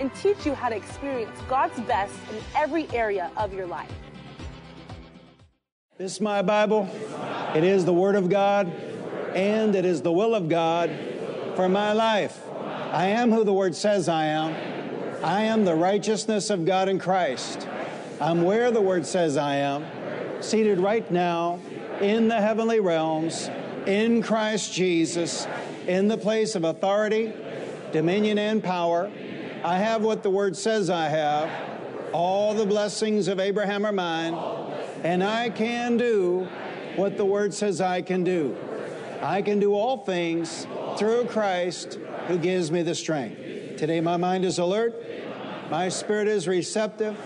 and teach you how to experience God's best in every area of your life. This is my Bible. It is the Word of God, and it is the will of God for my life. I am who the Word says I am. I am the righteousness of God in Christ. I'm where the Word says I am, seated right now in the heavenly realms, in Christ Jesus, in the place of authority, dominion, and power. I have what the Word says I have. All the blessings of Abraham are mine, and I can do what the Word says I can do. I can do all things through Christ who gives me the strength. Today, my mind is alert, my spirit is receptive,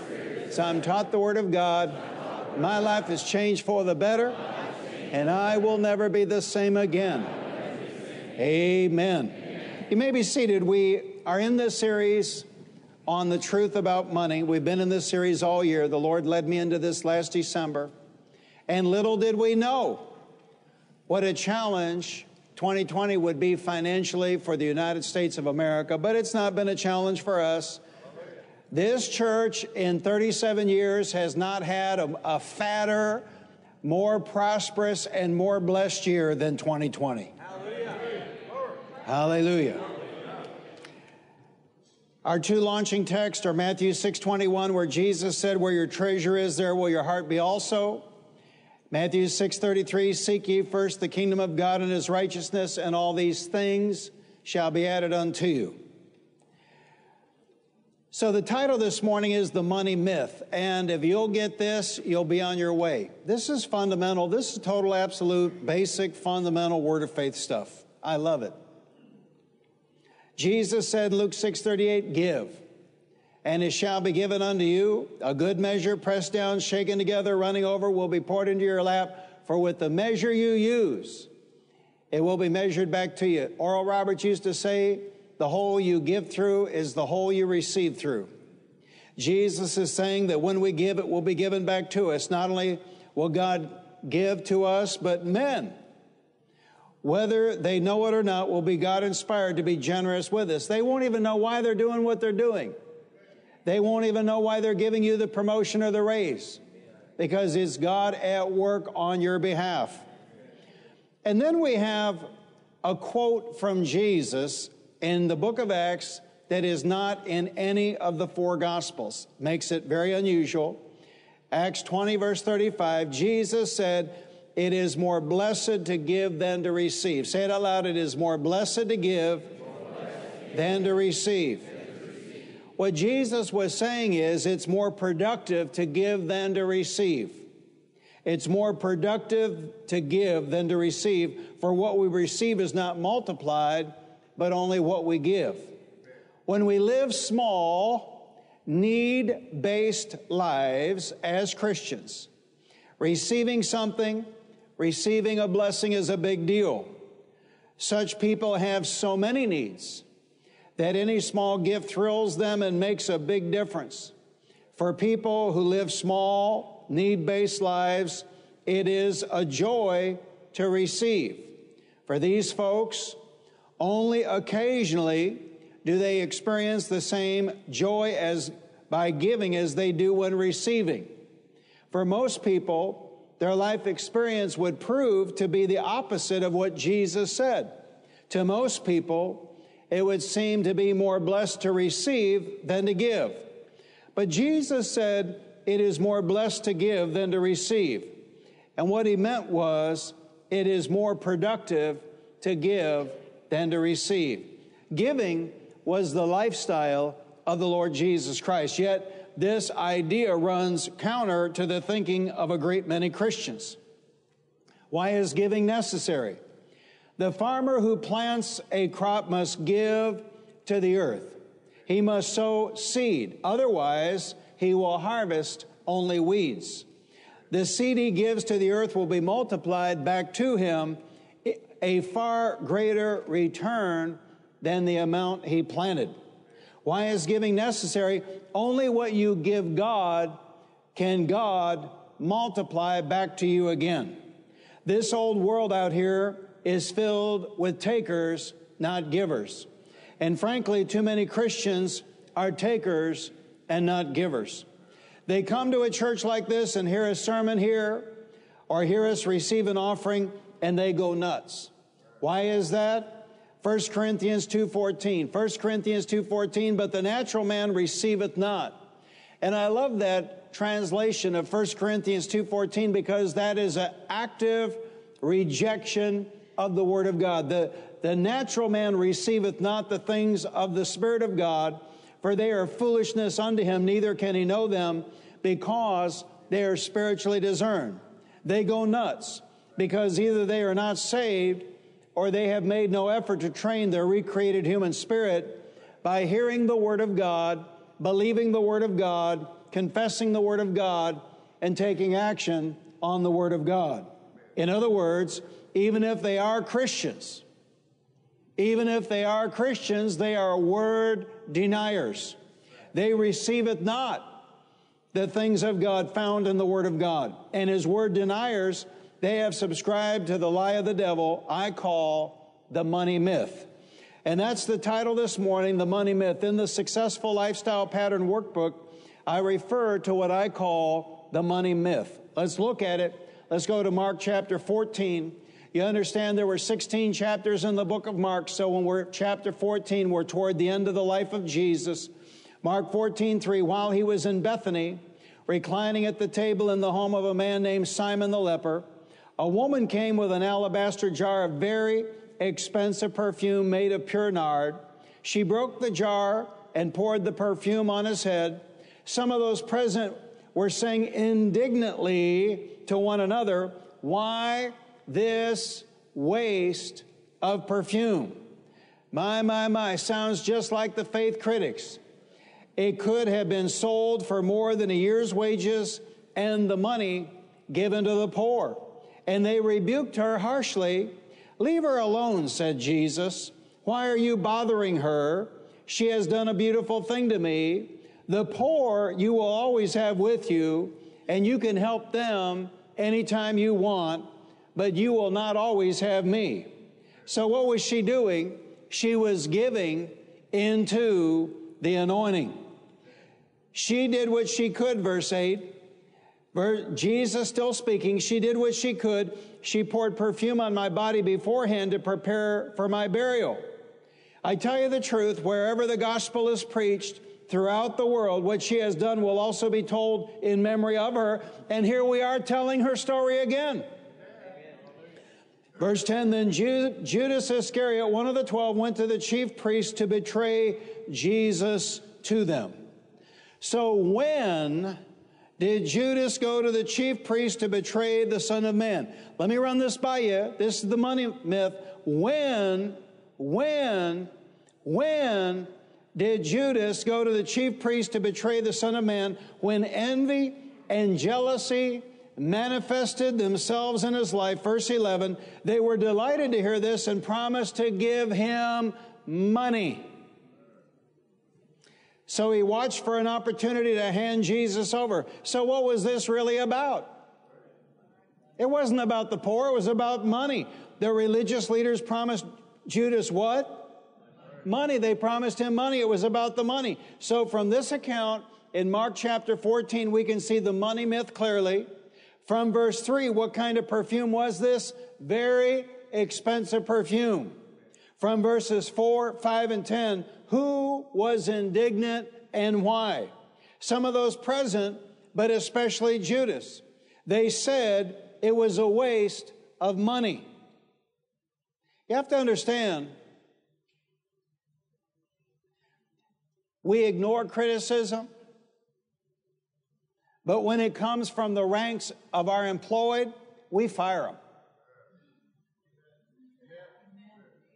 so I'm taught the Word of God. My life is changed for the better, and I will never be the same again. Amen. You may be seated. We are in this series on the truth about money. We've been in this series all year. The Lord led me into this last December. And little did we know what a challenge 2020 would be financially for the United States of America, but it's not been a challenge for us. This church in 37 years has not had a, a fatter, more prosperous, and more blessed year than 2020. Hallelujah. Our two launching texts are Matthew 6:21 where Jesus said where your treasure is there will your heart be also. Matthew 6:33 seek ye first the kingdom of God and his righteousness and all these things shall be added unto you. So the title this morning is the money myth and if you'll get this you'll be on your way. This is fundamental. This is total absolute basic fundamental word of faith stuff. I love it. Jesus said, Luke 6:38, give, and it shall be given unto you. A good measure, pressed down, shaken together, running over, will be poured into your lap. For with the measure you use, it will be measured back to you. Oral Roberts used to say, the hole you give through is the hole you receive through. Jesus is saying that when we give, it will be given back to us. Not only will God give to us, but men whether they know it or not, will be God inspired to be generous with us. They won't even know why they're doing what they're doing. They won't even know why they're giving you the promotion or the raise because it's God at work on your behalf. And then we have a quote from Jesus in the book of Acts that is not in any of the four gospels. Makes it very unusual. Acts 20 verse 35, Jesus said, it is more blessed to give than to receive. Say it out loud. It is more blessed to give than to receive. What Jesus was saying is it's more productive to give than to receive. It's more productive to give than to receive, for what we receive is not multiplied, but only what we give. When we live small, need based lives as Christians, receiving something, Receiving a blessing is a big deal. Such people have so many needs that any small gift thrills them and makes a big difference. For people who live small, need based lives, it is a joy to receive. For these folks, only occasionally do they experience the same joy as by giving as they do when receiving. For most people, their life experience would prove to be the opposite of what Jesus said. To most people, it would seem to be more blessed to receive than to give. But Jesus said, it is more blessed to give than to receive. And what he meant was, it is more productive to give than to receive. Giving was the lifestyle of the Lord Jesus Christ. Yet, this idea runs counter to the thinking of a great many Christians. Why is giving necessary? The farmer who plants a crop must give to the earth. He must sow seed. Otherwise, he will harvest only weeds. The seed he gives to the earth will be multiplied back to him a far greater return than the amount he planted. Why is giving necessary? Only what you give God can God multiply back to you again. This old world out here is filled with takers, not givers. And frankly, too many Christians are takers and not givers. They come to a church like this and hear a sermon here or hear us receive an offering and they go nuts. Why is that? 1 Corinthians 2:14. 1 Corinthians 2:14, but the natural man receiveth not. And I love that translation of 1 Corinthians 2:14 because that is an active rejection of the word of God. The, the natural man receiveth not the things of the Spirit of God, for they are foolishness unto him, neither can he know them because they are spiritually discerned. They go nuts because either they are not saved or they have made no effort to train their recreated human spirit by hearing the Word of God, believing the Word of God, confessing the Word of God, and taking action on the Word of God. In other words, even if they are Christians, even if they are Christians, they are word deniers. They receive it not the things of God found in the Word of God. And as word deniers, they have subscribed to the lie of the devil I call the money myth. And that's the title this morning, The Money Myth. In the Successful Lifestyle Pattern Workbook, I refer to what I call the money myth. Let's look at it. Let's go to Mark chapter 14. You understand there were 16 chapters in the book of Mark, so when we're chapter 14, we're toward the end of the life of Jesus. Mark 14, 3, while he was in Bethany, reclining at the table in the home of a man named Simon the leper, a woman came with an alabaster jar of very expensive perfume made of pure nard. She broke the jar and poured the perfume on his head. Some of those present were saying indignantly to one another, Why this waste of perfume? My, my, my, sounds just like the faith critics. It could have been sold for more than a year's wages and the money given to the poor. And they rebuked her harshly. Leave her alone, said Jesus. Why are you bothering her? She has done a beautiful thing to me. The poor you will always have with you, and you can help them anytime you want, but you will not always have me. So, what was she doing? She was giving into the anointing. She did what she could, verse 8. Jesus still speaking, she did what she could. She poured perfume on my body beforehand to prepare for my burial. I tell you the truth, wherever the gospel is preached throughout the world, what she has done will also be told in memory of her. And here we are telling her story again. Verse 10 Then Judas Iscariot, one of the twelve, went to the chief priests to betray Jesus to them. So when did Judas go to the chief priest to betray the Son of Man? Let me run this by you. This is the money myth. When, when, when did Judas go to the chief priest to betray the Son of Man? When envy and jealousy manifested themselves in his life. Verse 11, they were delighted to hear this and promised to give him money. So he watched for an opportunity to hand Jesus over. So what was this really about? It wasn't about the poor, it was about money. The religious leaders promised Judas what? Money. They promised him money. It was about the money. So from this account in Mark chapter 14, we can see the money myth clearly. From verse 3, what kind of perfume was this? Very expensive perfume. From verses 4, 5, and 10, who was indignant and why. Some of those present, but especially Judas, they said it was a waste of money. You have to understand, we ignore criticism, but when it comes from the ranks of our employed, we fire them.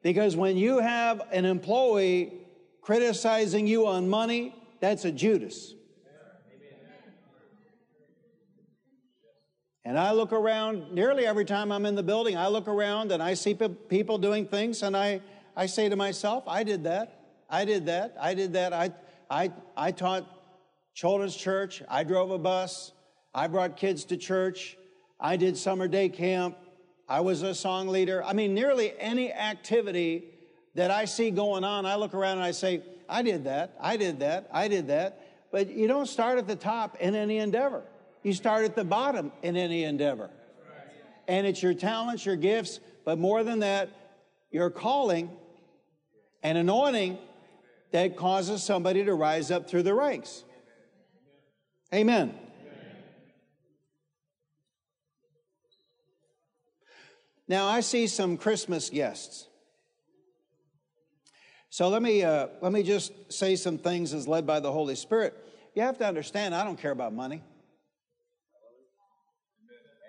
Because when you have an employee criticizing you on money, that's a Judas. And I look around nearly every time I'm in the building, I look around and I see people doing things, and I, I say to myself, I did that. I did that. I did that. I, I, I taught children's church. I drove a bus. I brought kids to church. I did summer day camp. I was a song leader. I mean, nearly any activity that I see going on, I look around and I say, I did that. I did that. I did that. But you don't start at the top in any endeavor. You start at the bottom in any endeavor. And it's your talents, your gifts, but more than that, your calling and anointing that causes somebody to rise up through the ranks. Amen. Now, I see some Christmas guests. So let me, uh, let me just say some things as led by the Holy Spirit. You have to understand, I don't care about money.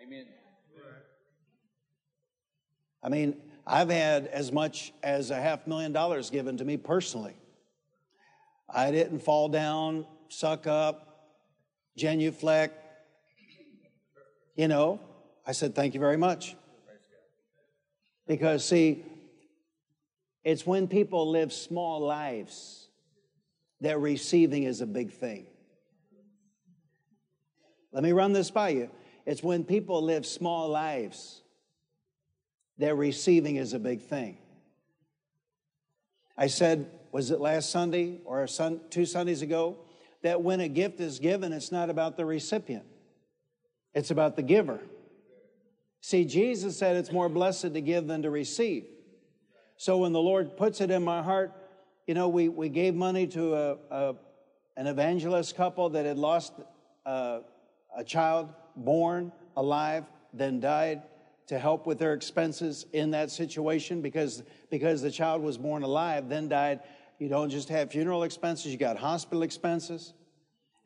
Amen. I mean, I've had as much as a half million dollars given to me personally. I didn't fall down, suck up, genuflect. You know, I said, thank you very much. Because, see, it's when people live small lives that receiving is a big thing. Let me run this by you. It's when people live small lives that receiving is a big thing. I said, was it last Sunday or sun, two Sundays ago, that when a gift is given, it's not about the recipient, it's about the giver. See, Jesus said it's more blessed to give than to receive. So when the Lord puts it in my heart, you know, we, we gave money to a, a an evangelist couple that had lost a, a child born alive, then died to help with their expenses in that situation because, because the child was born alive, then died. You don't just have funeral expenses, you got hospital expenses.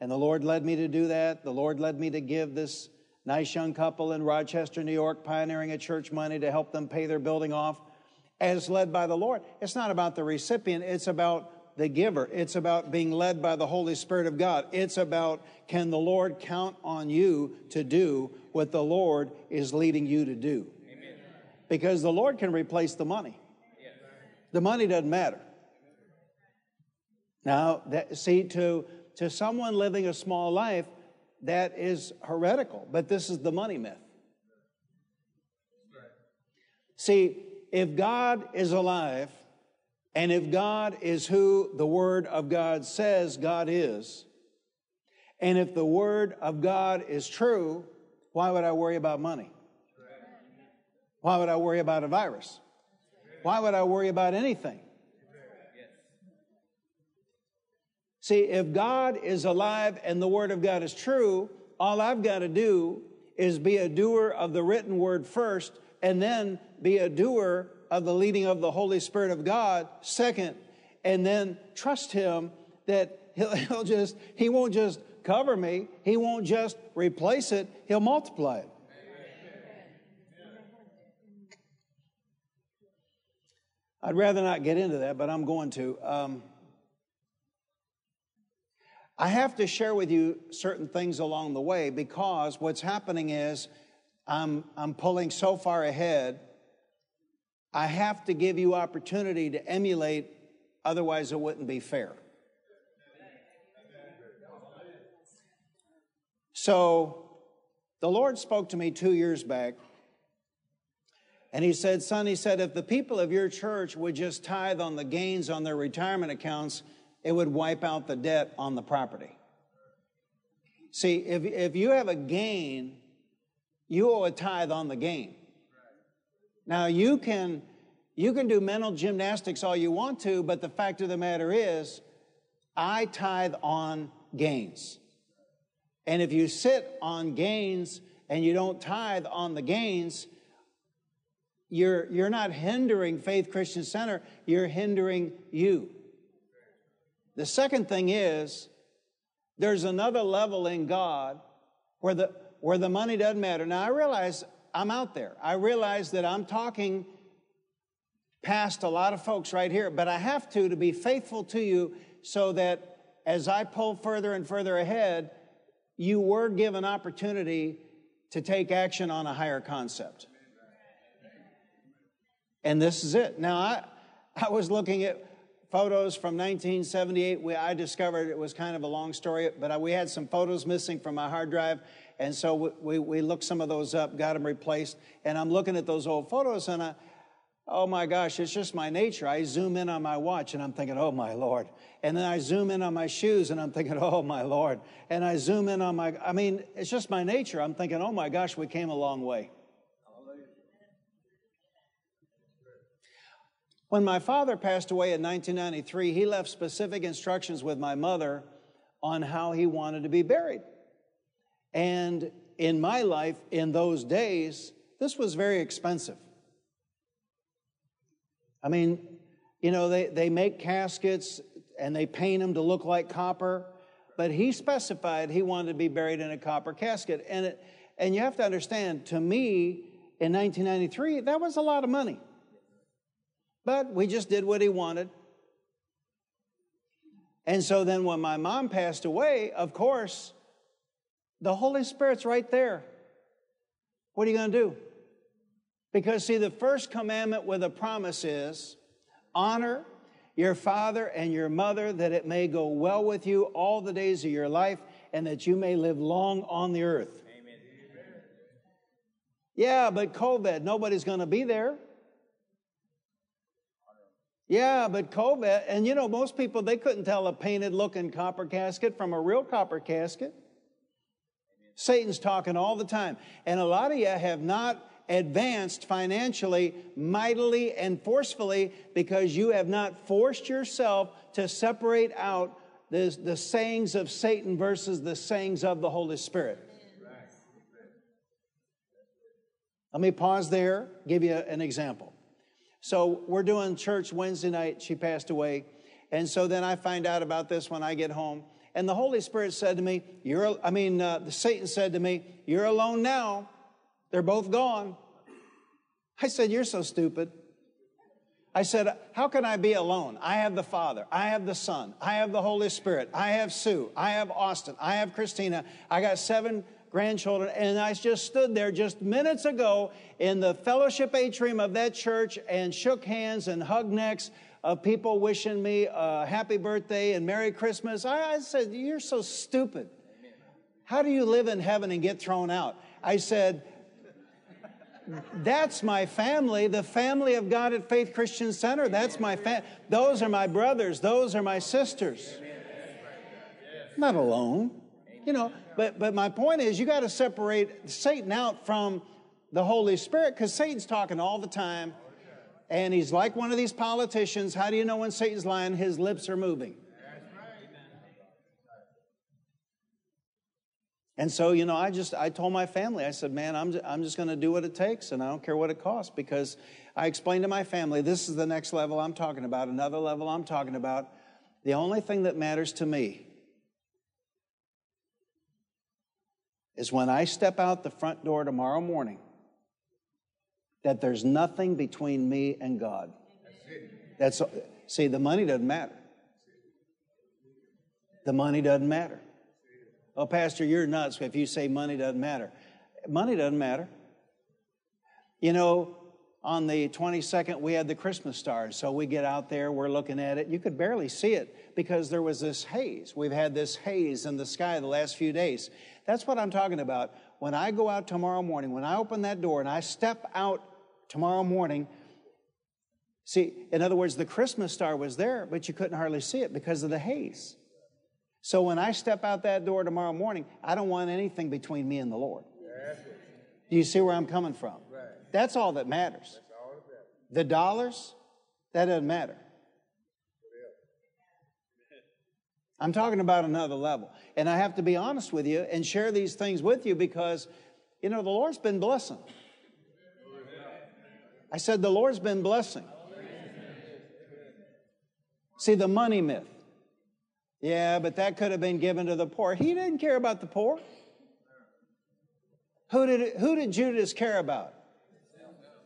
And the Lord led me to do that. The Lord led me to give this nice young couple in Rochester, New York, pioneering a church money to help them pay their building off as led by the Lord. It's not about the recipient, it's about the giver. It's about being led by the Holy Spirit of God. It's about can the Lord count on you to do what the Lord is leading you to do? Amen. Because the Lord can replace the money. The money doesn't matter. Now, that, see, to, to someone living a small life, that is heretical, but this is the money myth. See, if God is alive, and if God is who the Word of God says God is, and if the Word of God is true, why would I worry about money? Why would I worry about a virus? Why would I worry about anything? See, if God is alive and the Word of God is true, all I've got to do is be a doer of the written Word first, and then be a doer of the leading of the Holy Spirit of God second, and then trust Him that He'll, he'll just, He won't just cover me, He won't just replace it, He'll multiply it. I'd rather not get into that, but I'm going to. Um, I have to share with you certain things along the way because what's happening is I'm, I'm pulling so far ahead. I have to give you opportunity to emulate, otherwise, it wouldn't be fair. So, the Lord spoke to me two years back, and He said, Son, He said, if the people of your church would just tithe on the gains on their retirement accounts, it would wipe out the debt on the property. See, if, if you have a gain, you owe a tithe on the gain. Now you can you can do mental gymnastics all you want to, but the fact of the matter is, I tithe on gains. And if you sit on gains and you don't tithe on the gains, you're, you're not hindering Faith Christian Center, you're hindering you. The second thing is there's another level in God where the, where the money doesn't matter. Now, I realize I'm out there. I realize that I'm talking past a lot of folks right here, but I have to to be faithful to you so that as I pull further and further ahead, you were given opportunity to take action on a higher concept. And this is it. Now, I, I was looking at photos from 1978. We, I discovered it was kind of a long story, but I, we had some photos missing from my hard drive. And so we, we, we looked some of those up, got them replaced. And I'm looking at those old photos, and I, oh my gosh, it's just my nature. I zoom in on my watch, and I'm thinking, oh my Lord. And then I zoom in on my shoes, and I'm thinking, oh my Lord. And I zoom in on my, I mean, it's just my nature. I'm thinking, oh my gosh, we came a long way. When my father passed away in 1993, he left specific instructions with my mother on how he wanted to be buried. And in my life, in those days, this was very expensive. I mean, you know, they, they make caskets and they paint them to look like copper, but he specified he wanted to be buried in a copper casket. And, it, and you have to understand, to me, in 1993, that was a lot of money. But we just did what he wanted. And so then when my mom passed away, of course, the Holy Spirit's right there. What are you going to do? Because, see, the first commandment with a promise is honor your father and your mother that it may go well with you all the days of your life and that you may live long on the earth. Amen. Yeah, but COVID, nobody's going to be there. Yeah, but COVID, and you know, most people, they couldn't tell a painted looking copper casket from a real copper casket. Satan's talking all the time. And a lot of you have not advanced financially mightily and forcefully because you have not forced yourself to separate out the, the sayings of Satan versus the sayings of the Holy Spirit. Let me pause there, give you an example. So we're doing church Wednesday night. She passed away. And so then I find out about this when I get home. And the Holy Spirit said to me, You're, I mean, uh, Satan said to me, You're alone now. They're both gone. I said, You're so stupid. I said, How can I be alone? I have the Father, I have the Son, I have the Holy Spirit, I have Sue, I have Austin, I have Christina, I got seven grandchildren. And I just stood there just minutes ago in the fellowship atrium of that church and shook hands and hugged necks of people wishing me a happy birthday and Merry Christmas. I, I said, You're so stupid. How do you live in heaven and get thrown out? I said, that's my family, the family of God at Faith Christian Center. That's my family. Those are my brothers. Those are my sisters. I'm not alone. You know, but, but my point is, you got to separate Satan out from the Holy Spirit because Satan's talking all the time. And he's like one of these politicians. How do you know when Satan's lying? His lips are moving. And so, you know, I just, I told my family, I said, man, I'm, I'm just going to do what it takes and I don't care what it costs because I explained to my family, this is the next level I'm talking about, another level I'm talking about. The only thing that matters to me is when I step out the front door tomorrow morning, that there's nothing between me and God. That's see, the money doesn't matter. The money doesn't matter. Oh, Pastor, you're nuts if you say money doesn't matter. Money doesn't matter. You know, on the 22nd, we had the Christmas stars. So we get out there, we're looking at it. You could barely see it because there was this haze. We've had this haze in the sky the last few days. That's what I'm talking about. When I go out tomorrow morning, when I open that door and I step out tomorrow morning, see, in other words, the Christmas star was there, but you couldn't hardly see it because of the haze. So when I step out that door tomorrow morning, I don't want anything between me and the Lord. Do you see where I'm coming from? That's all that matters. The dollars, that doesn't matter. I'm talking about another level. And I have to be honest with you and share these things with you because, you know, the Lord's been blessing. I said, the Lord's been blessing. See, the money myth. Yeah, but that could have been given to the poor. He didn't care about the poor. Who did, who did Judas care about?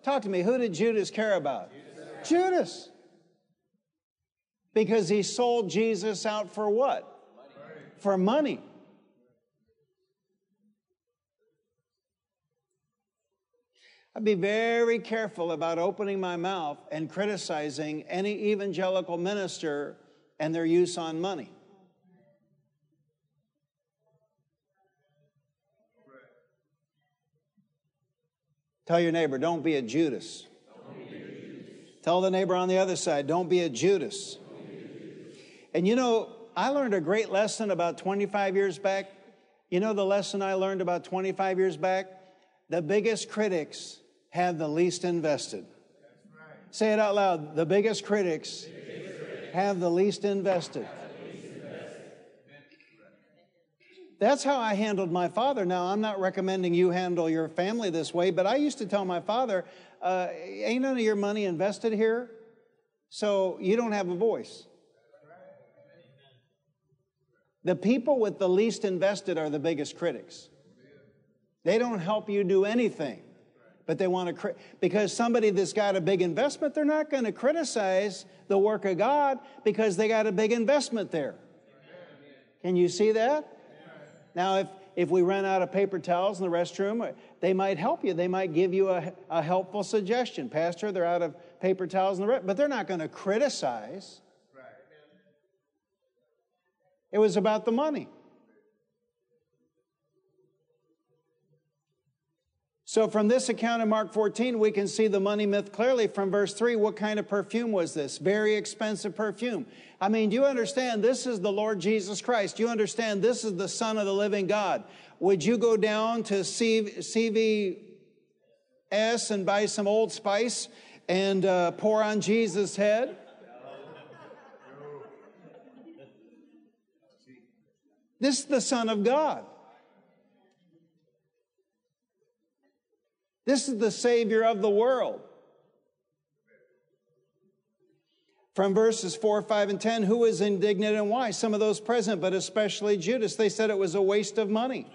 Talk to me. Who did Judas care about? Judas. Because he sold Jesus out for what? Money. For money. I'd be very careful about opening my mouth and criticizing any evangelical minister and their use on money. Tell your neighbor, don't be a Judas. Be a Judas. Tell the neighbor on the other side, don't be a Judas. And you know, I learned a great lesson about 25 years back. You know the lesson I learned about 25 years back? The biggest critics have the least invested. Right. Say it out loud. The biggest critics, biggest critics have the least invested. That's how I handled my father. Now, I'm not recommending you handle your family this way, but I used to tell my father, uh, ain't none of your money invested here, so you don't have a voice. The people with the least invested are the biggest critics. They don't help you do anything, but they want to, because somebody that's got a big investment, they're not going to criticize the work of God because they got a big investment there. Can you see that? Now, if, if we run out of paper towels in the restroom, they might help you. They might give you a, a helpful suggestion. Pastor, they're out of paper towels in the restroom, but they're not going to criticize. It was about the money. So, from this account in Mark 14, we can see the money myth clearly from verse 3. What kind of perfume was this? Very expensive perfume. I mean, do you understand this is the Lord Jesus Christ? Do you understand this is the Son of the living God? Would you go down to CVS and buy some Old Spice and uh, pour on Jesus' head? This is the Son of God. This is the Savior of the world. From verses 4, 5, and 10, who was indignant and why? Some of those present, but especially Judas. They said it was a waste of money.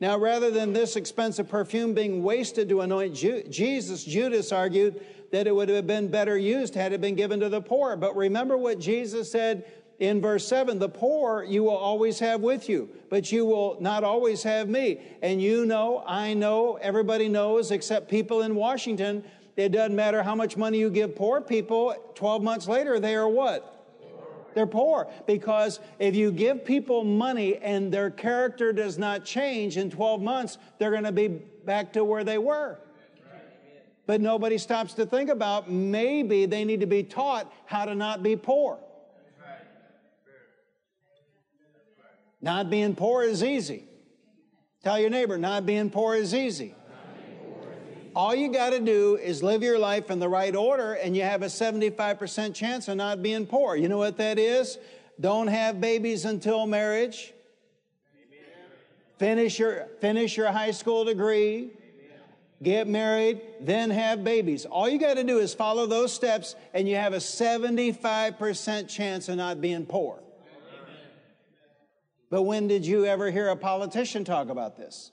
Now, rather than this expensive perfume being wasted to anoint Ju- Jesus, Judas argued that it would have been better used had it been given to the poor. But remember what Jesus said in verse 7 the poor you will always have with you, but you will not always have me. And you know, I know, everybody knows, except people in Washington, it doesn't matter how much money you give poor people, 12 months later, they are what? They're poor because if you give people money and their character does not change in 12 months, they're going to be back to where they were. But nobody stops to think about maybe they need to be taught how to not be poor. Not being poor is easy. Tell your neighbor, not being poor is easy. All you got to do is live your life in the right order, and you have a 75% chance of not being poor. You know what that is? Don't have babies until marriage. Finish your, finish your high school degree. Get married, then have babies. All you got to do is follow those steps, and you have a 75% chance of not being poor. But when did you ever hear a politician talk about this?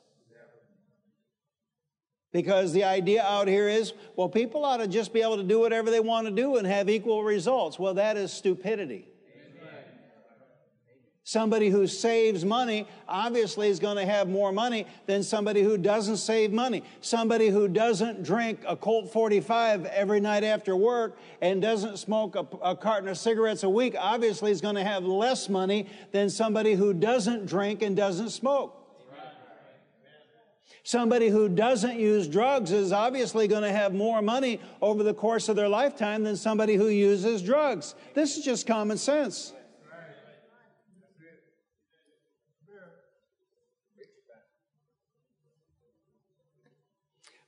Because the idea out here is, well, people ought to just be able to do whatever they want to do and have equal results. Well, that is stupidity. Somebody who saves money obviously is going to have more money than somebody who doesn't save money. Somebody who doesn't drink a Colt 45 every night after work and doesn't smoke a, a carton of cigarettes a week obviously is going to have less money than somebody who doesn't drink and doesn't smoke. Somebody who doesn't use drugs is obviously going to have more money over the course of their lifetime than somebody who uses drugs. This is just common sense.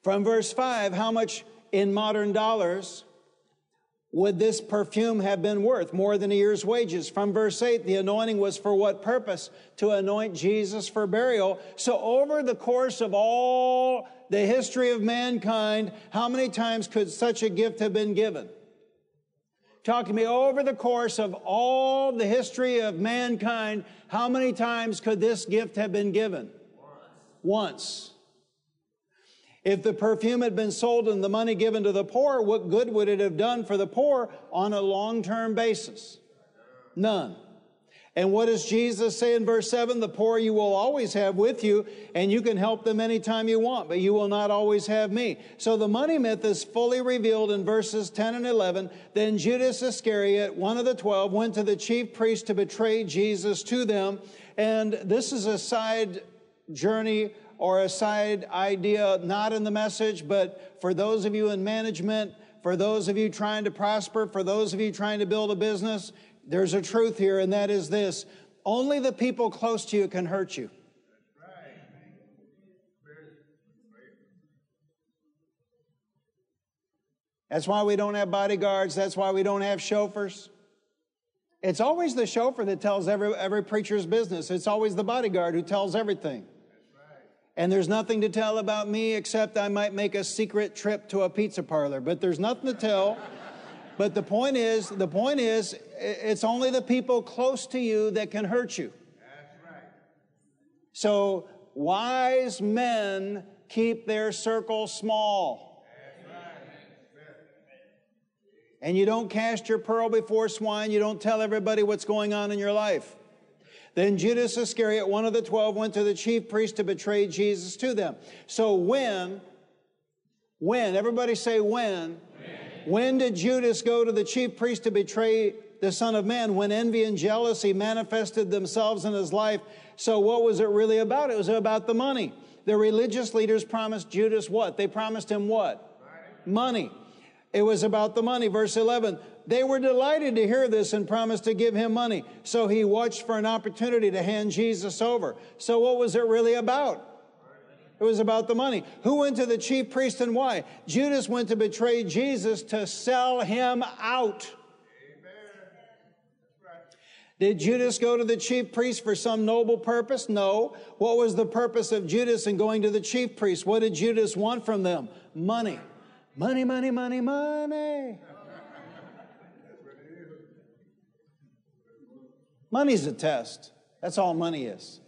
From verse 5, how much in modern dollars would this perfume have been worth? More than a year's wages. From verse 8, the anointing was for what purpose? To anoint Jesus for burial. So, over the course of all the history of mankind, how many times could such a gift have been given? Talk to me over the course of all the history of mankind, how many times could this gift have been given? Once. Once. If the perfume had been sold and the money given to the poor, what good would it have done for the poor on a long term basis? None. And what does Jesus say in verse 7? The poor you will always have with you, and you can help them anytime you want, but you will not always have me. So the money myth is fully revealed in verses 10 and 11. Then Judas Iscariot, one of the twelve, went to the chief priests to betray Jesus to them. And this is a side journey or a side idea, not in the message, but for those of you in management, for those of you trying to prosper, for those of you trying to build a business, there's a truth here, and that is this only the people close to you can hurt you. That's why we don't have bodyguards. That's why we don't have chauffeurs. It's always the chauffeur that tells every, every preacher's business. It's always the bodyguard who tells everything. And there's nothing to tell about me except I might make a secret trip to a pizza parlor, but there's nothing to tell. But the point is, the point is, it's only the people close to you that can hurt you. That's right. So wise men keep their circle small. And you don't cast your pearl before swine. You don't tell everybody what's going on in your life. Then Judas Iscariot, one of the twelve, went to the chief priest to betray Jesus to them. So when, when, everybody say when, when did Judas go to the chief priest to betray the Son of Man? When envy and jealousy manifested themselves in his life. So, what was it really about? It was about the money. The religious leaders promised Judas what? They promised him what? Money. money. It was about the money. Verse 11. They were delighted to hear this and promised to give him money. So he watched for an opportunity to hand Jesus over. So, what was it really about? It was about the money. Who went to the chief priest and why? Judas went to betray Jesus to sell him out. Did Judas go to the chief priest for some noble purpose? No. What was the purpose of Judas in going to the chief priest? What did Judas want from them? Money. Money, money, money, money. Money's a test. That's all money is.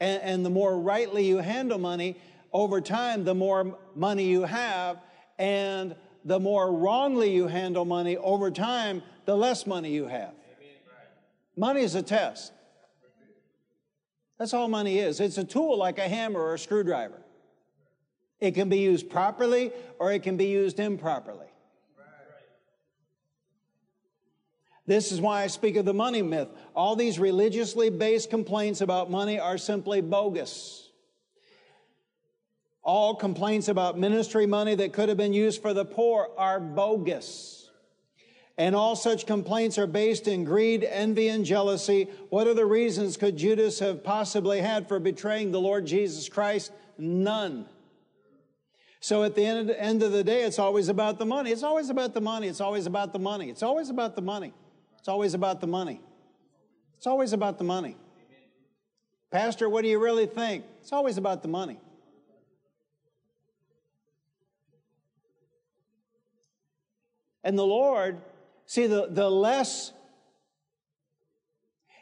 And, and the more rightly you handle money, over time, the more money you have. And the more wrongly you handle money, over time, the less money you have. Money is a test. That's all money is. It's a tool like a hammer or a screwdriver. It can be used properly or it can be used improperly. This is why I speak of the money myth. All these religiously based complaints about money are simply bogus. All complaints about ministry money that could have been used for the poor are bogus. And all such complaints are based in greed, envy, and jealousy. What other reasons could Judas have possibly had for betraying the Lord Jesus Christ? None. So at the end, of the day, it's always about the money. It's always about the money. It's always about the money. It's always about the money. It's always about the money. It's always about the money. Pastor, what do you really think? It's always about the money. And the Lord, see, the, the less,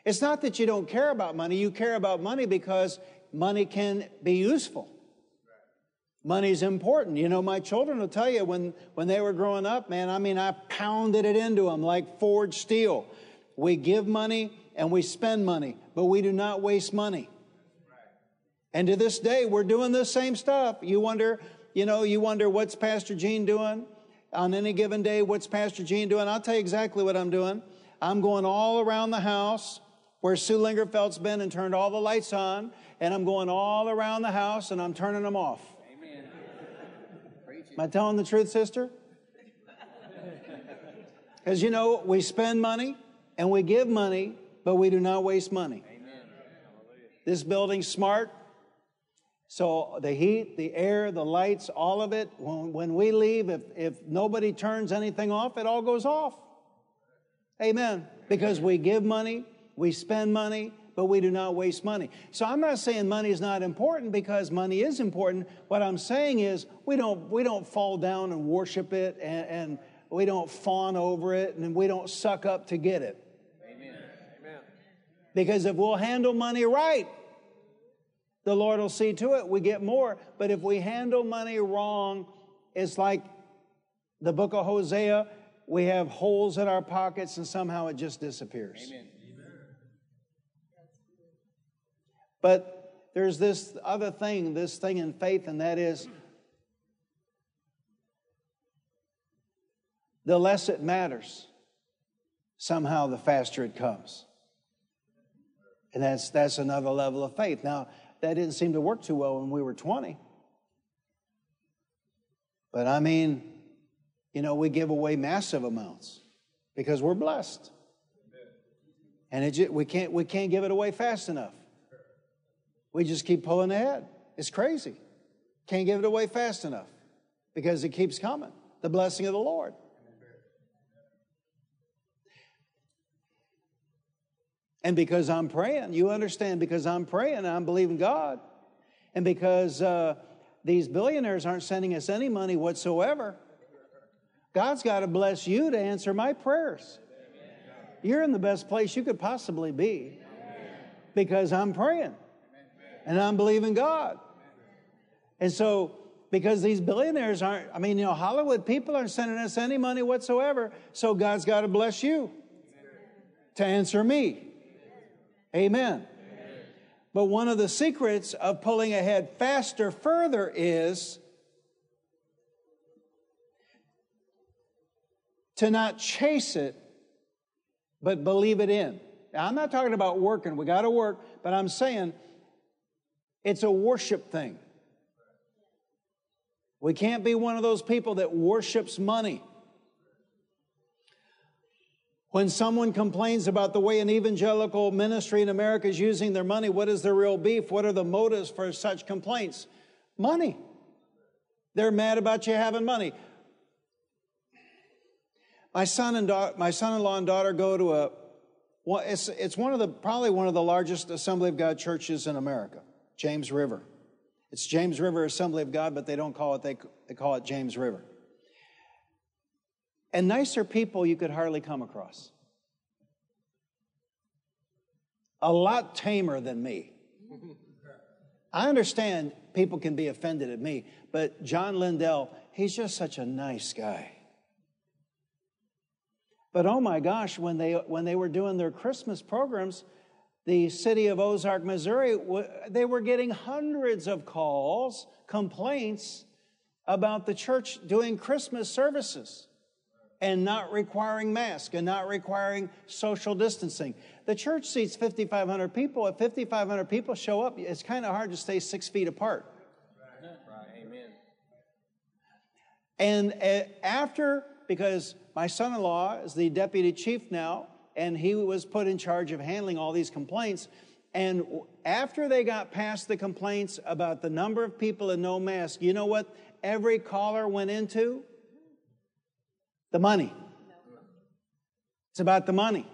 it's not that you don't care about money, you care about money because money can be useful. Money's important. You know, my children will tell you when, when they were growing up, man, I mean, I pounded it into them like forged steel. We give money and we spend money, but we do not waste money. And to this day, we're doing the same stuff. You wonder, you know, you wonder what's Pastor Gene doing on any given day? What's Pastor Gene doing? I'll tell you exactly what I'm doing. I'm going all around the house where Sue Lingerfelt's been and turned all the lights on, and I'm going all around the house and I'm turning them off. Am I telling the truth, sister? Because you know, we spend money and we give money, but we do not waste money. Amen. This building's smart. So the heat, the air, the lights, all of it, when, when we leave, if, if nobody turns anything off, it all goes off. Amen. Because we give money, we spend money, but we do not waste money. So I'm not saying money is not important because money is important. What I'm saying is we don't, we don't fall down and worship it and, and we don't fawn over it and we don't suck up to get it. Amen. Because if we'll handle money right, The Lord will see to it we get more. But if we handle money wrong, it's like the book of Hosea. We have holes in our pockets and somehow it just disappears. Amen. But there's this other thing, this thing in faith, and that is the less it matters, somehow the faster it comes. And that's, that's another level of faith. Now, that didn't seem to work too well when we were 20. But I mean, you know, we give away massive amounts because we're blessed. And it, we, can't, we can't give it away fast enough. We just keep pulling ahead. It's crazy. Can't give it away fast enough because it keeps coming. The blessing of the Lord. And because I'm praying, you understand, because I'm praying, I'm believing God. And because uh, these billionaires aren't sending us any money whatsoever, God's got to bless you to answer my prayers. You're in the best place you could possibly be because I'm praying and I'm believing God. And so, because these billionaires aren't, I mean, you know, Hollywood people aren't sending us any money whatsoever, so God's got to bless you to answer me. Amen. But one of the secrets of pulling ahead faster further is to not chase it, but believe it in. Now, I'm not talking about working, we got to work, but I'm saying it's a worship thing. We can't be one of those people that worships money. When someone complains about the way an evangelical ministry in America is using their money, what is their real beef? What are the motives for such complaints? Money. They're mad about you having money. My son and da- my son-in-law and daughter go to a well, it's, it's one of the probably one of the largest Assembly of God churches in America, James River. It's James River Assembly of God, but they don't call it they, they call it James River. And nicer people you could hardly come across. A lot tamer than me. I understand people can be offended at me, but John Lindell, he's just such a nice guy. But oh my gosh, when they, when they were doing their Christmas programs, the city of Ozark, Missouri, they were getting hundreds of calls, complaints about the church doing Christmas services and not requiring masks and not requiring social distancing. The church seats 5,500 people. If 5,500 people show up, it's kind of hard to stay six feet apart. Right. Amen. And uh, after, because my son in law is the deputy chief now, and he was put in charge of handling all these complaints. And after they got past the complaints about the number of people in no mask, you know what every caller went into? The money. It's about the money.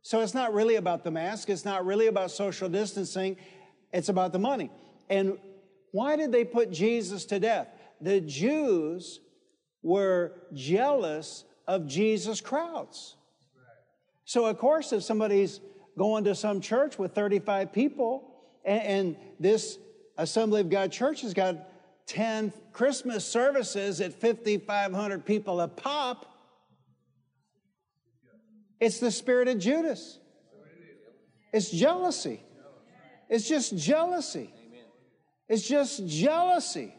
So it's not really about the mask. It's not really about social distancing. It's about the money. And why did they put Jesus to death? The Jews were jealous of Jesus' crowds. So, of course, if somebody's going to some church with 35 people and, and this Assembly of God church has got 10 Christmas services at 5,500 people a pop, it's the spirit of Judas. It's jealousy. It's just jealousy. It's just jealousy.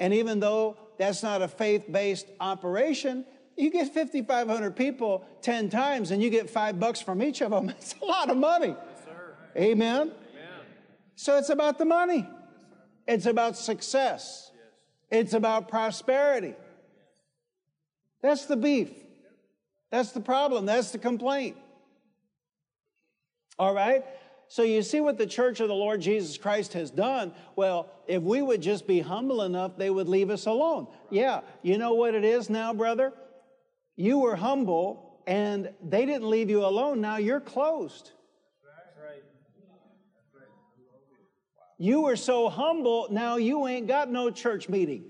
And even though that's not a faith based operation, you get 5,500 people 10 times and you get five bucks from each of them. It's a lot of money. Yes, Amen? Amen. So it's about the money. It's about success. It's about prosperity. That's the beef. That's the problem. That's the complaint. All right? So you see what the church of the Lord Jesus Christ has done. Well, if we would just be humble enough, they would leave us alone. Yeah, you know what it is now, brother? You were humble and they didn't leave you alone. Now you're closed. You were so humble, now you ain't got no church meeting.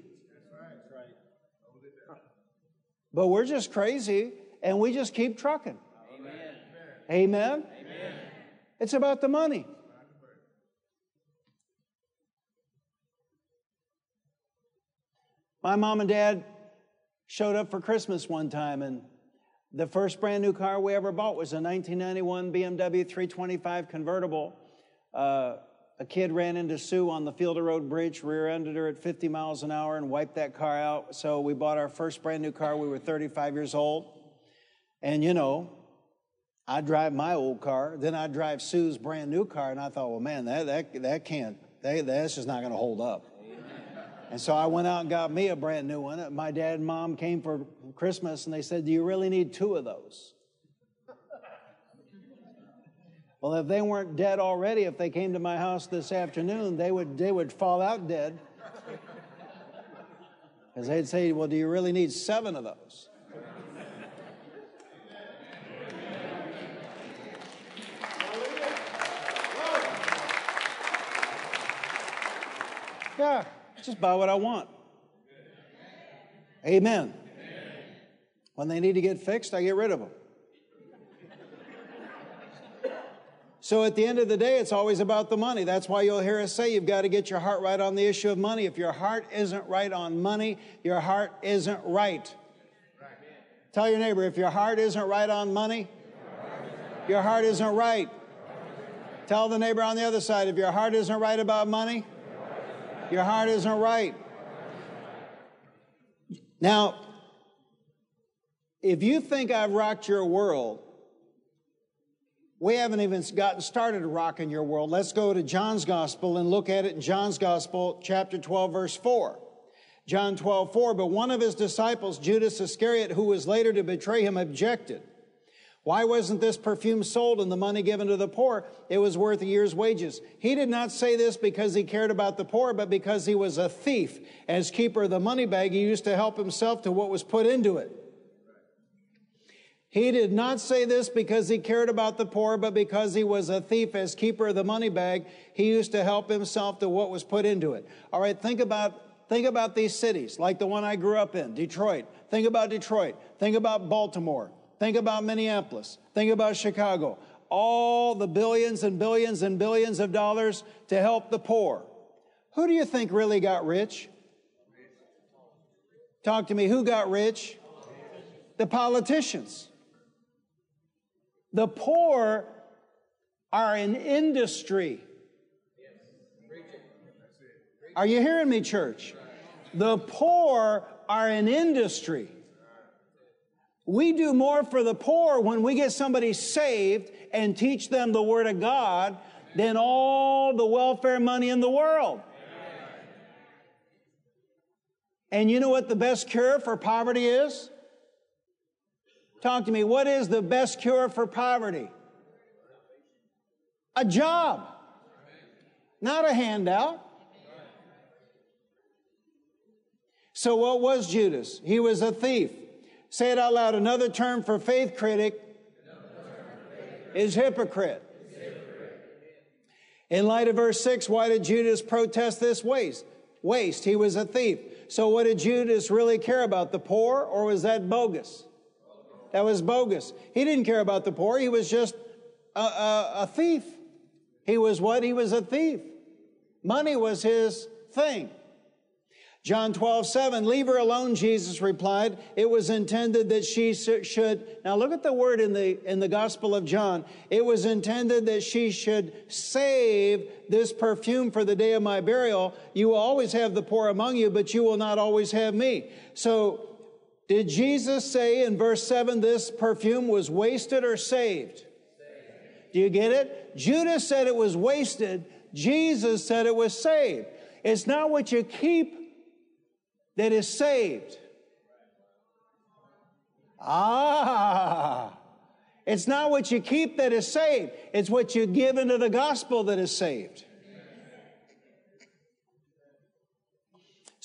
But we're just crazy and we just keep trucking. Amen. Amen. Amen. It's about the money. My mom and dad showed up for Christmas one time, and the first brand new car we ever bought was a 1991 BMW 325 convertible. Uh, a kid ran into Sue on the Fielder Road Bridge, rear ended her at 50 miles an hour, and wiped that car out. So we bought our first brand new car. We were 35 years old. And you know, I drive my old car, then I drive Sue's brand new car, and I thought, well, man, that, that, that can't, that, that's just not going to hold up. And so I went out and got me a brand new one. Uh, my dad and mom came for Christmas and they said, Do you really need two of those? Well, if they weren't dead already, if they came to my house this afternoon, they would, they would fall out dead. Because they'd say, Well, do you really need seven of those? Yeah, just buy what I want. Amen. When they need to get fixed, I get rid of them. So at the end of the day, it's always about the money. That's why you'll hear us say you've got to get your heart right on the issue of money. If your heart isn't right on money, your heart isn't right. Tell your neighbor, if your heart isn't right on money, your heart isn't right. Tell the neighbor on the other side, if your heart isn't right about money, your heart isn't right. Now, if you think I've rocked your world, we haven't even gotten started rocking your world. Let's go to John's Gospel and look at it in John's Gospel, chapter 12, verse 4. John 12, 4. But one of his disciples, Judas Iscariot, who was later to betray him, objected. Why wasn't this perfume sold and the money given to the poor? It was worth a year's wages. He did not say this because he cared about the poor, but because he was a thief. As keeper of the money bag, he used to help himself to what was put into it. He did not say this because he cared about the poor, but because he was a thief as keeper of the money bag. He used to help himself to what was put into it. All right, think about think about these cities, like the one I grew up in, Detroit. Think about Detroit. Think about Baltimore. Think about Minneapolis. Think about Chicago. All the billions and billions and billions of dollars to help the poor. Who do you think really got rich? Talk to me. Who got rich? The politicians. The poor are an industry. Are you hearing me, church? The poor are an industry. We do more for the poor when we get somebody saved and teach them the Word of God than all the welfare money in the world. And you know what the best cure for poverty is? Talk to me. What is the best cure for poverty? A job, not a handout. So, what was Judas? He was a thief. Say it out loud. Another term for faith critic is hypocrite. In light of verse 6, why did Judas protest this waste? Waste. He was a thief. So, what did Judas really care about? The poor, or was that bogus? That was bogus. He didn't care about the poor. He was just a, a, a thief. He was what? He was a thief. Money was his thing. John 12, 7, leave her alone, Jesus replied. It was intended that she should, now look at the word in the, in the Gospel of John. It was intended that she should save this perfume for the day of my burial. You will always have the poor among you, but you will not always have me. So did Jesus say in verse 7 this perfume was wasted or saved? Do you get it? Judas said it was wasted. Jesus said it was saved. It's not what you keep that is saved. Ah, it's not what you keep that is saved. It's what you give into the gospel that is saved.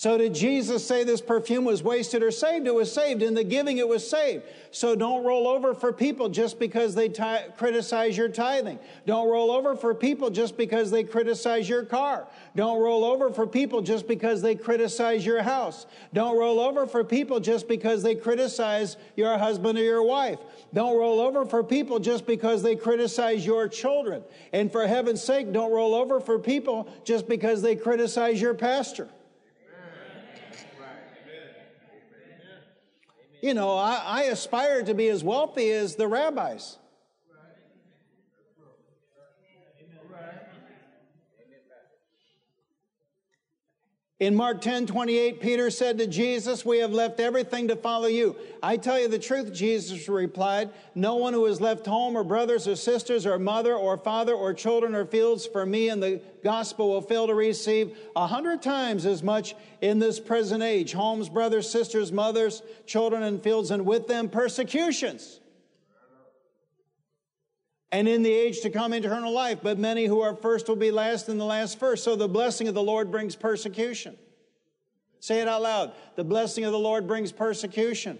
So did Jesus say this perfume was wasted or saved? It was saved. In the giving, it was saved. So don't roll over for people just because they t- criticize your tithing. Don't roll over for people just because they criticize your car. Don't roll over for people just because they criticize your house. Don't roll over for people just because they criticize your husband or your wife. Don't roll over for people just because they criticize your children. And for heaven's sake, don't roll over for people just because they criticize your pastor. You know, I, I aspire to be as wealthy as the rabbis. In Mark 10 28, Peter said to Jesus, We have left everything to follow you. I tell you the truth, Jesus replied. No one who has left home or brothers or sisters or mother or father or children or fields for me and the gospel will fail to receive a hundred times as much in this present age homes, brothers, sisters, mothers, children, and fields, and with them persecutions and in the age to come eternal life. But many who are first will be last, and the last first. So the blessing of the Lord brings persecution. Say it out loud. The blessing of the Lord brings persecution.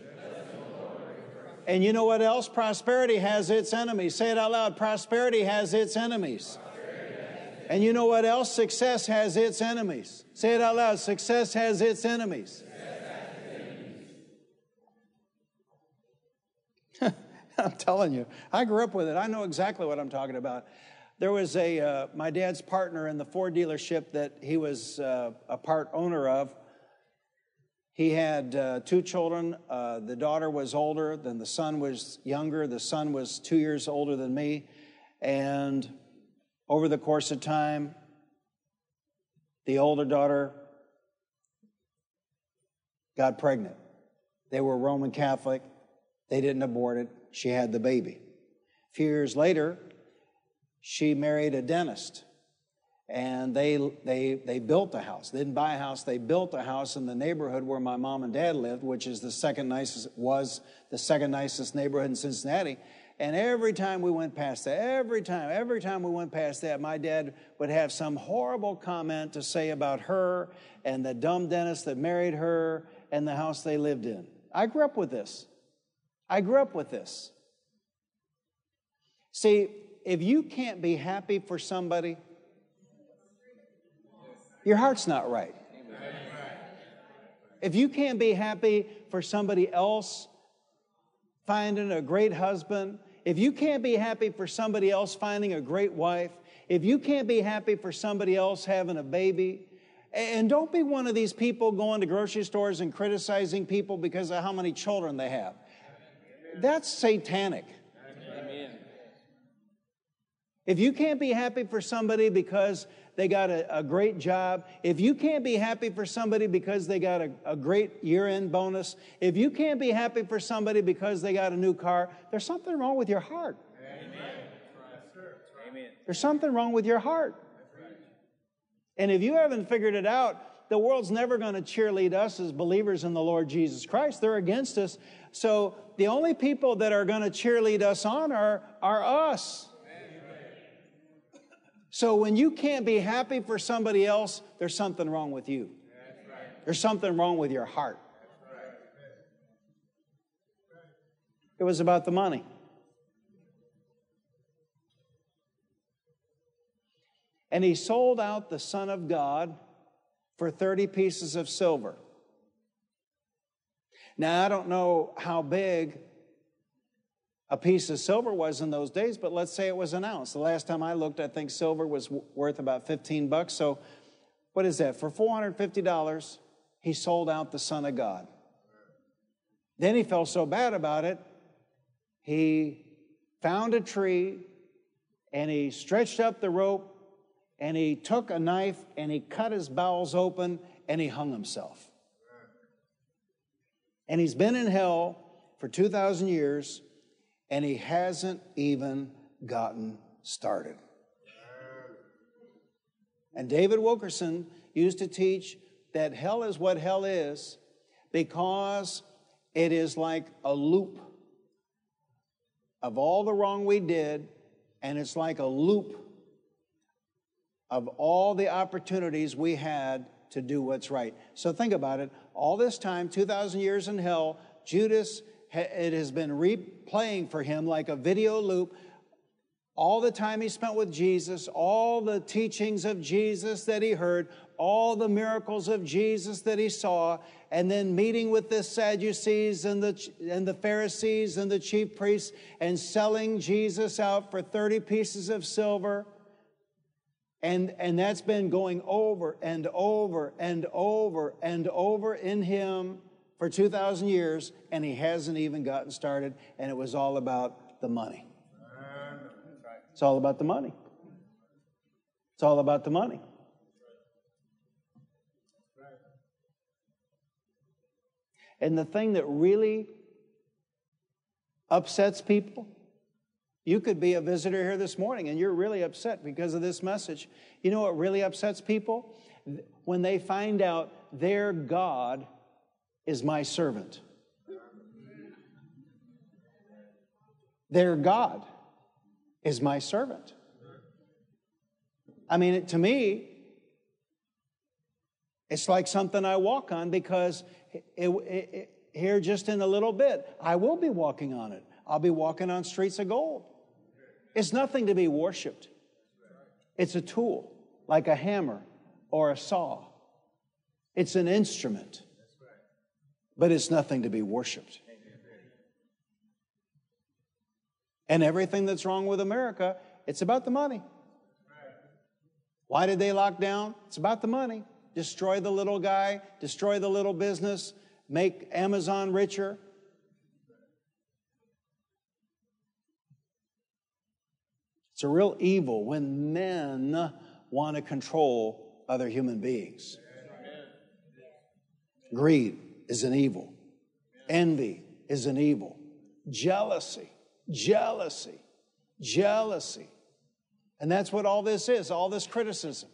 And you know what else? Prosperity has its enemies. Say it out loud. Prosperity has its enemies. And you know what else? Success has its enemies. Say it out loud. Success has its enemies. I'm telling you, I grew up with it. I know exactly what I'm talking about. There was a, uh, my dad's partner in the Ford dealership that he was uh, a part owner of. He had uh, two children. Uh, the daughter was older, then the son was younger. The son was two years older than me. And over the course of time, the older daughter got pregnant. They were Roman Catholic. They didn't abort it she had the baby. A few years later, she married a dentist. And they, they, they built a house. They didn't buy a house, they built a house in the neighborhood where my mom and dad lived, which is the second nicest, was the second nicest neighborhood in Cincinnati. And every time we went past that, every time, every time we went past that, my dad would have some horrible comment to say about her and the dumb dentist that married her and the house they lived in. I grew up with this. I grew up with this. See, if you can't be happy for somebody, your heart's not right. If you can't be happy for somebody else finding a great husband, if you can't be happy for somebody else finding a great wife, if you can't be happy for somebody else having a baby, and don't be one of these people going to grocery stores and criticizing people because of how many children they have. That's satanic. Amen. If you can't be happy for somebody because they got a, a, great job, if you can't be happy for somebody because they got a, a great year end bonus, if you can't be happy for somebody because they got a new car, there's something wrong with your heart. Amen. There's something wrong with your heart. And if you haven't figured it out, the world's never going to cheerlead us as believers in the Lord Jesus Christ. They're against us. So the only people that are going to cheerlead us on are, are us. So when you can't be happy for somebody else, there's something wrong with you. There's something wrong with your heart. It was about the money. And he sold out the Son of God for 30 pieces of silver. Now, I don't know how big a piece of silver was in those days, but let's say it was an ounce. The last time I looked, I think silver was worth about 15 bucks. So, what is that? For $450, he sold out the Son of God. Then he felt so bad about it, he found a tree and he stretched up the rope and he took a knife and he cut his bowels open and he hung himself. And he's been in hell for 2,000 years, and he hasn't even gotten started. And David Wilkerson used to teach that hell is what hell is because it is like a loop of all the wrong we did, and it's like a loop of all the opportunities we had to do what's right. So think about it. All this time, 2,000 years in hell, Judas, it has been replaying for him like a video loop. All the time he spent with Jesus, all the teachings of Jesus that he heard, all the miracles of Jesus that he saw, and then meeting with the Sadducees and the, and the Pharisees and the chief priests and selling Jesus out for 30 pieces of silver and, and that's been going over and over and over and over in him for 2,000 years, and he hasn't even gotten started, and it was all about the money. It's all about the money. It's all about the money. And the thing that really upsets people, you could be a visitor here this morning and you're really upset because of this message. You know what really upsets people? When they find out their God is my servant. Their God is my servant. I mean, to me, it's like something I walk on because it, it, it, here just in a little bit, I will be walking on it. I'll be walking on streets of gold. It's nothing to be worshiped. It's a tool, like a hammer or a saw. It's an instrument, but it's nothing to be worshiped. And everything that's wrong with America, it's about the money. Why did they lock down? It's about the money. Destroy the little guy, destroy the little business, make Amazon richer. It's a real evil when men want to control other human beings. Greed is an evil. Envy is an evil. Jealousy, jealousy, jealousy. And that's what all this is, all this criticism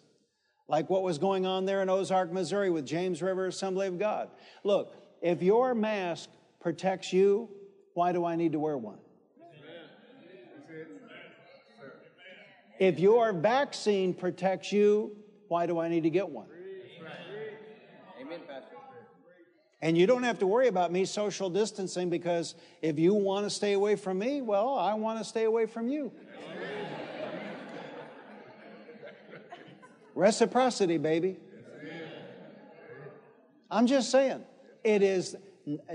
like what was going on there in Ozark, Missouri with James River Assembly of God. Look, if your mask protects you, why do I need to wear one? If your vaccine protects you, why do I need to get one? Amen, Pastor. And you don't have to worry about me social distancing because if you want to stay away from me, well, I want to stay away from you. Reciprocity, baby. I'm just saying, it is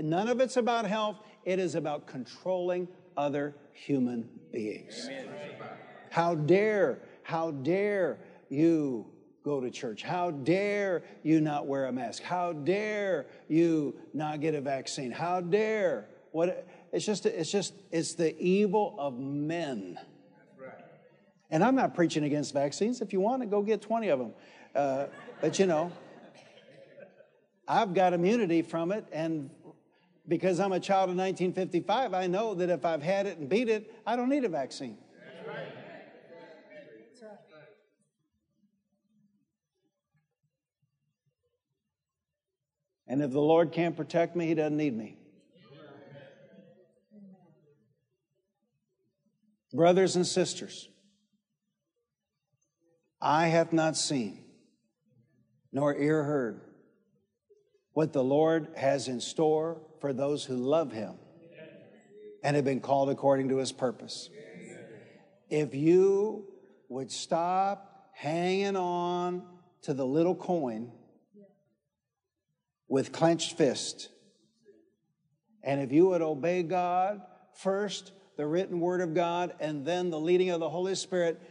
none of it's about health, it is about controlling other human beings. How dare, how dare you go to church? How dare you not wear a mask? How dare you not get a vaccine? How dare? What it's just it's just it's the evil of men. And I'm not preaching against vaccines. If you want to, go get 20 of them. Uh, but you know, I've got immunity from it. And because I'm a child of 1955, I know that if I've had it and beat it, I don't need a vaccine. And if the Lord can't protect me, He doesn't need me. Brothers and sisters, eye hath not seen, nor ear heard, what the Lord has in store for those who love him and have been called according to his purpose. If you would stop hanging on to the little coin with clenched fist, and if you would obey God first, the written word of God, and then the leading of the Holy Spirit,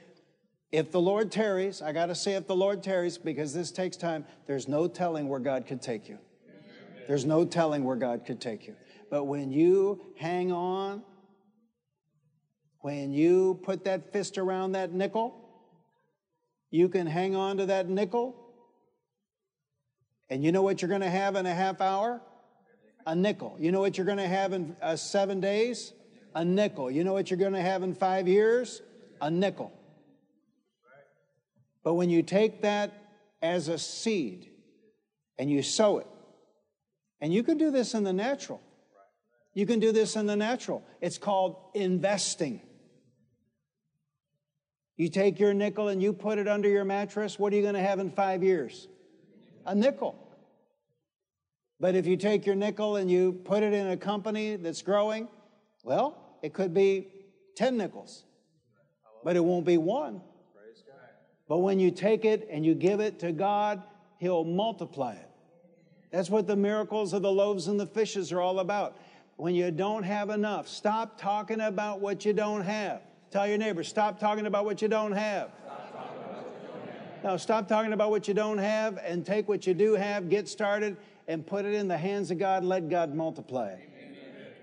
if the Lord tarries, I got to say, if the Lord tarries, because this takes time, there's no telling where God could take you. There's no telling where God could take you. But when you hang on, when you put that fist around that nickel, you can hang on to that nickel. And you know what you're going to have in a half hour? A nickel. You know what you're going to have in uh, seven days? A nickel. You know what you're going to have in five years? A nickel. But when you take that as a seed and you sow it, and you can do this in the natural. You can do this in the natural. It's called investing. You take your nickel and you put it under your mattress, what are you going to have in five years? A nickel. But if you take your nickel and you put it in a company that's growing, well, it could be 10 nickels, but it won't be one. But when you take it and you give it to God, He'll multiply it. That's what the miracles of the loaves and the fishes are all about. When you don't have enough, stop talking about what you don't have. Tell your neighbor, stop talking about what you don't have. Now, stop talking about what you don't have and take what you do have, get started, and put it in the hands of God. Let God multiply.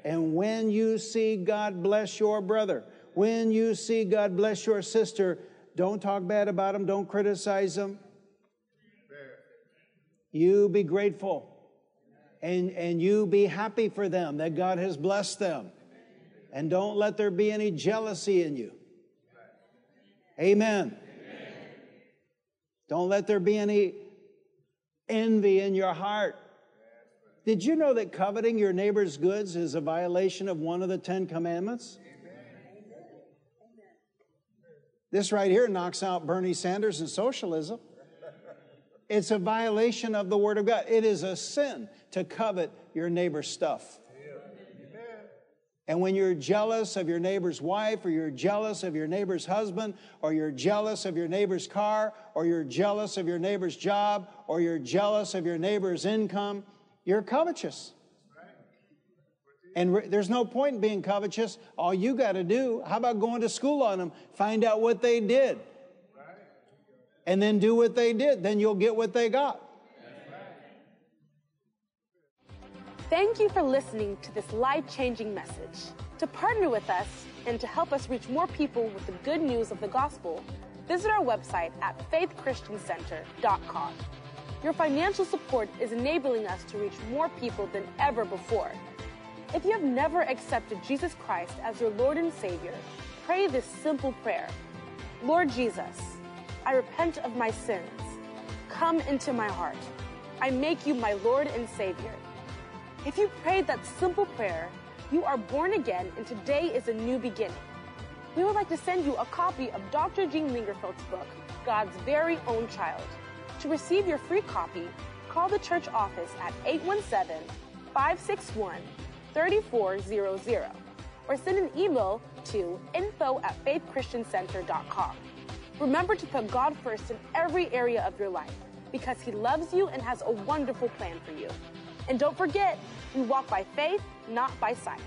And when you see God bless your brother, when you see God bless your sister, don't talk bad about them, don't criticize them. You be grateful and, and you be happy for them that God has blessed them. And don't let there be any jealousy in you. Amen. Amen. Don't let there be any envy in your heart. Did you know that coveting your neighbor's goods is a violation of one of the Ten Commandments? This right here knocks out Bernie Sanders and socialism. It's a violation of the Word of God. It is a sin to covet your neighbor's stuff. And when you're jealous of your neighbor's wife, or you're jealous of your neighbor's husband, or you're jealous of your neighbor's car, or you're jealous of your neighbor's job, or you're jealous of your neighbor's income, you're covetous. And re- there's no point in being covetous. All you got to do, how about going to school on them? Find out what they did. And then do what they did. Then you'll get what they got. Thank you for listening to this life changing message. To partner with us and to help us reach more people with the good news of the gospel, visit our website at faithchristiancenter.com. Your financial support is enabling us to reach more people than ever before. If you have never accepted Jesus Christ as your Lord and Savior, pray this simple prayer Lord Jesus, I repent of my sins. Come into my heart. I make you my Lord and Savior. If you prayed that simple prayer, you are born again and today is a new beginning. We would like to send you a copy of Dr. Gene Lingerfelt's book, God's Very Own Child. To receive your free copy, call the church office at 817 561 3400 or send an email to info at faithchristiancenter.com. Remember to put God first in every area of your life because He loves you and has a wonderful plan for you. And don't forget, we walk by faith, not by sight.